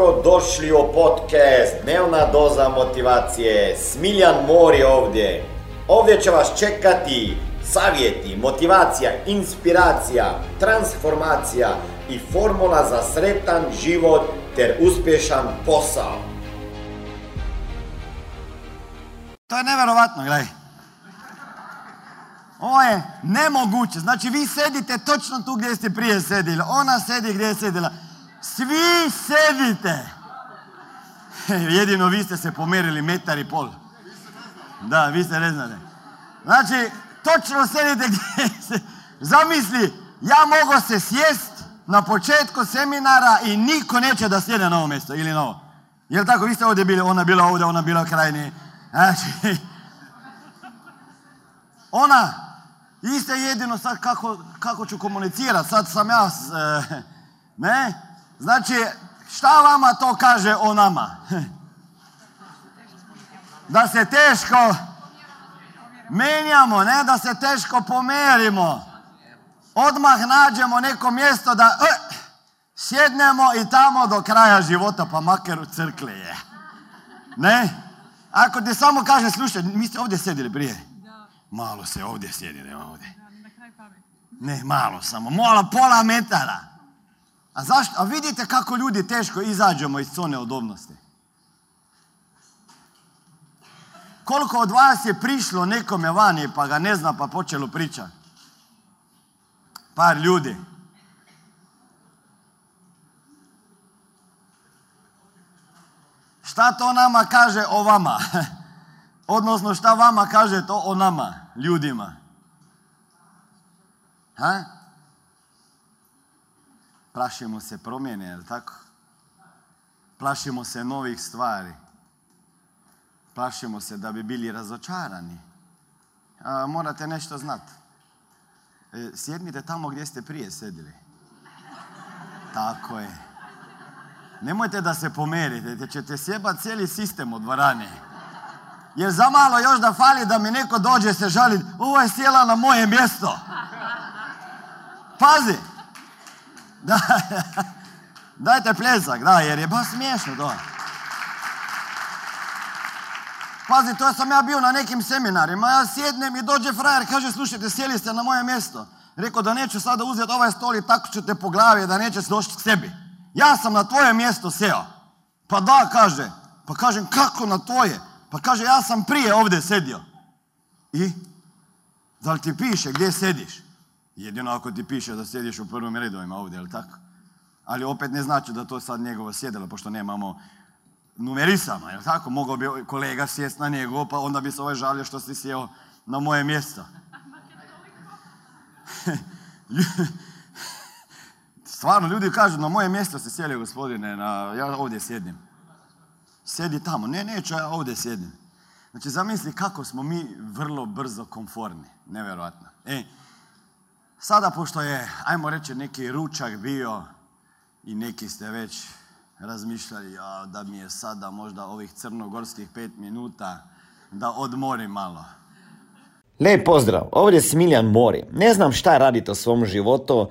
Dobrodošli u podcast Dnevna doza motivacije. Smiljan Mor je ovdje. Ovdje će vas čekati savjeti, motivacija, inspiracija, transformacija i formula za sretan život ter uspješan posao. To je nevjerovatno, gledaj. Ovo je nemoguće. Znači vi sedite točno tu gdje ste prije sedili. Ona sedi gdje je sedila. Svi sedite. Jedino vi ste se pomerili metar i pol. Da, vi ste ne znate. Znači, točno sedite gdje se... Zamisli, ja mogu se sjest na početku seminara i niko neće da sjede na ovo mjesto ili na ovo. Jel tako? Vi ste ovdje bili, ona bila ovdje, ona bila krajni. Znači, ona, iste jedino sad kako, kako ću komunicirati, sad sam ja, e, ne? Znači, šta vama to kaže o nama? Da se teško menjamo, ne? Da se teško pomerimo. Odmah nađemo neko mjesto da e, sjednemo i tamo do kraja života, pa makar u crkli je. Ne? Ako ti samo kaže, slušaj, mi ste ovdje sjedili prije. Malo se ovdje sjedi, nema ovdje. Ne, malo samo, mola pola metara. A zašto? A vidite kako ljudi teško izađemo iz zone udobnosti. Koliko od vas je prišlo nekome vani pa ga ne zna pa počelo pričati? Par ljudi. Šta to nama kaže o vama? Odnosno šta vama kaže to o nama, ljudima? Ha? Plašimo se promjene, je tako? Plašimo se novih stvari. Plašimo se da bi bili razočarani. A, morate nešto znati. E, sjednite tamo gdje ste prije sedili. Tako je. Nemojte da se pomerite, jer ćete sjebat cijeli sistem u dvorani. Jer za malo još da fali da mi neko dođe se žali, ovo je sjela na moje mjesto. Pazi. Da, dajte pljesak, da, jer je baš smiješno to. Pazi, to sam ja bio na nekim seminarima, ja sjednem i dođe frajer, kaže, slušajte, sjeli ste na moje mjesto. Rekao da neću sada uzeti ovaj stol i tako ću te po glavi, da neće doći k sebi. Ja sam na tvoje mjesto seo. Pa da, kaže. Pa kažem, kako na tvoje? Pa kaže, ja sam prije ovdje sedio. I? Da ti piše gdje sediš? Jedino ako ti piše da sjediš u prvim redovima ovdje, jel tako? Ali opet ne znači da to sad njegovo sjedilo, pošto nemamo numerisama, jel tako? Mogao bi kolega sjest na njegovo, pa onda bi se ovaj žalio što si sjeo na moje mjesto. Stvarno, ljudi kažu, na moje mjesto se sjeli, gospodine, na, ja ovdje sjedim. Sjedi tamo. Ne, neću, ja ovdje sjedim. Znači, zamisli kako smo mi vrlo brzo konforni. Nevjerojatno. E, sada, pošto je, ajmo reći, neki ručak bio i neki ste već razmišljali, ja, da mi je sada možda ovih crnogorskih pet minuta da odmorim malo. Lijep pozdrav, ovdje je Smiljan Mori. Ne znam šta radite u svom životu,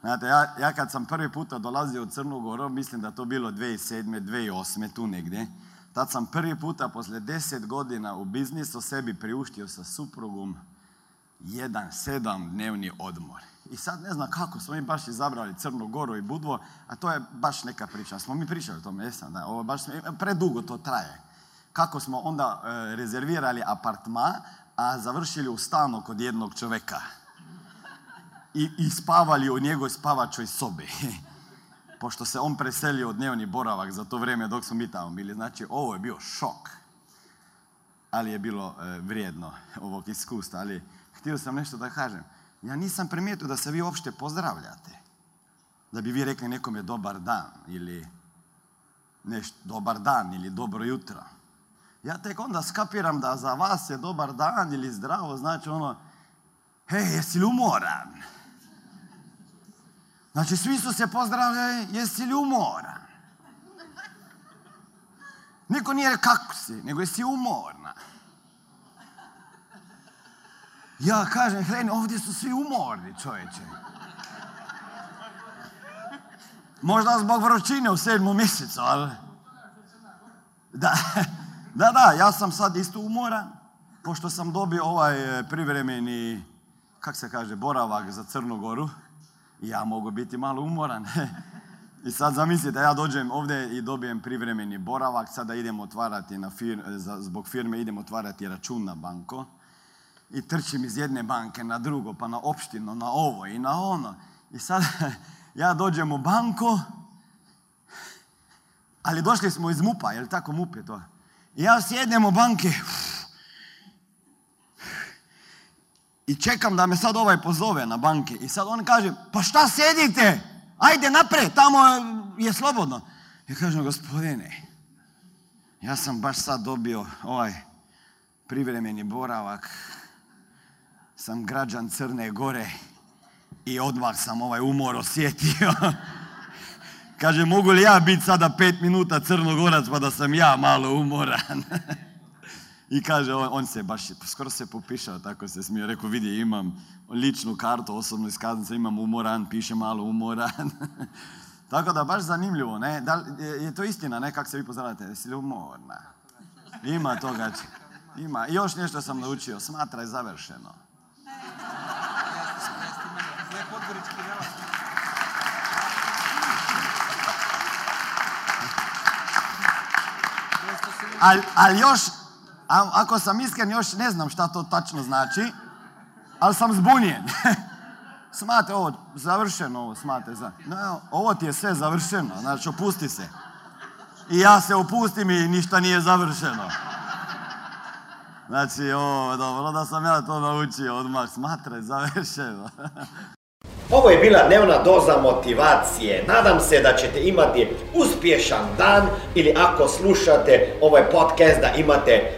Znate, ja, ja kad sam prvi puta dolazio u Crnu Goru, mislim da to bilo 2007. 2008. tu negdje, tad sam prvi puta poslije deset godina u biznisu sebi priuštio sa suprugom jedan sedam dnevni odmor. I sad ne znam kako smo mi baš izabrali Crnu Goru i Budvo, a to je baš neka priča. Smo mi pričali o tome, jesam, da, ovo baš, predugo to traje. Kako smo onda e, rezervirali apartma, a završili u stanu kod jednog čovjeka. I, I spavali u njegovoj spavačoj sobi. Pošto se on preselio od dnevni boravak za to vrijeme dok smo mi tamo bili. Znači, ovo je bio šok. Ali je bilo e, vrijedno ovog iskustva. Ali htio sam nešto da kažem. Ja nisam primijetio da se vi uopšte pozdravljate. Da bi vi rekli nekome dobar dan ili nešto, dobar dan ili dobro jutro. Ja tek onda skapiram da za vas je dobar dan ili zdravo, znači ono, hej, jesi li umoran? Znači, svi su se pozdravljali, jesi li umoran? Niko nije rekao kako si, nego jesi umorna. Ja kažem, Hreni, ovdje su svi umorni, čovječe. Možda zbog vrućine u sedmom mjesecu, ali... Da, da, da, ja sam sad isto umoran, pošto sam dobio ovaj e, privremeni, kak se kaže, boravak za Crnu Goru. Ja mogu biti malo umoran. I sad zamislite, ja dođem ovdje i dobijem privremeni boravak, sada idem otvarati na fir, zbog firme idem otvarati račun na banko i trčim iz jedne banke na drugo, pa na opštinu, na ovo i na ono. I sad ja dođem u banku, ali došli smo iz MUPA, je li tako MUP je to? I ja sjednem u banke i čekam da me sad ovaj pozove na banke. I sad on kaže, pa šta sjedite? Ajde napred, tamo je slobodno. Ja kažem, gospodine, ja sam baš sad dobio ovaj privremeni boravak sam građan Crne Gore i odmah sam ovaj umor osjetio. Kaže, mogu li ja biti sada pet minuta crnogorac pa da sam ja malo umoran? I kaže, on, se baš, skoro se popišao, tako se smio. Rekao, vidi, imam ličnu kartu, osobnu iskaznicu, imam umoran, piše malo umoran. tako da, baš zanimljivo, ne? Da, je to istina, ne? Kako se vi pozdravljate? Jesi li umorna? Ima toga. Ima. I još nešto sam naučio. Smatraj završeno. Ali al još, ako sam iskren, još ne znam šta to tačno znači, ali sam zbunjen. smate ovo, završeno ovo, smate. Za... No, ovo ti je sve završeno, znači opusti se. I ja se opustim i ništa nije završeno. Znači, ovo, dobro da sam ja to naučio odmah, smatraj, završeno. Ovo je bila dnevna doza motivacije. Nadam se da ćete imati uspješan dan ili ako slušate ovaj podcast da imate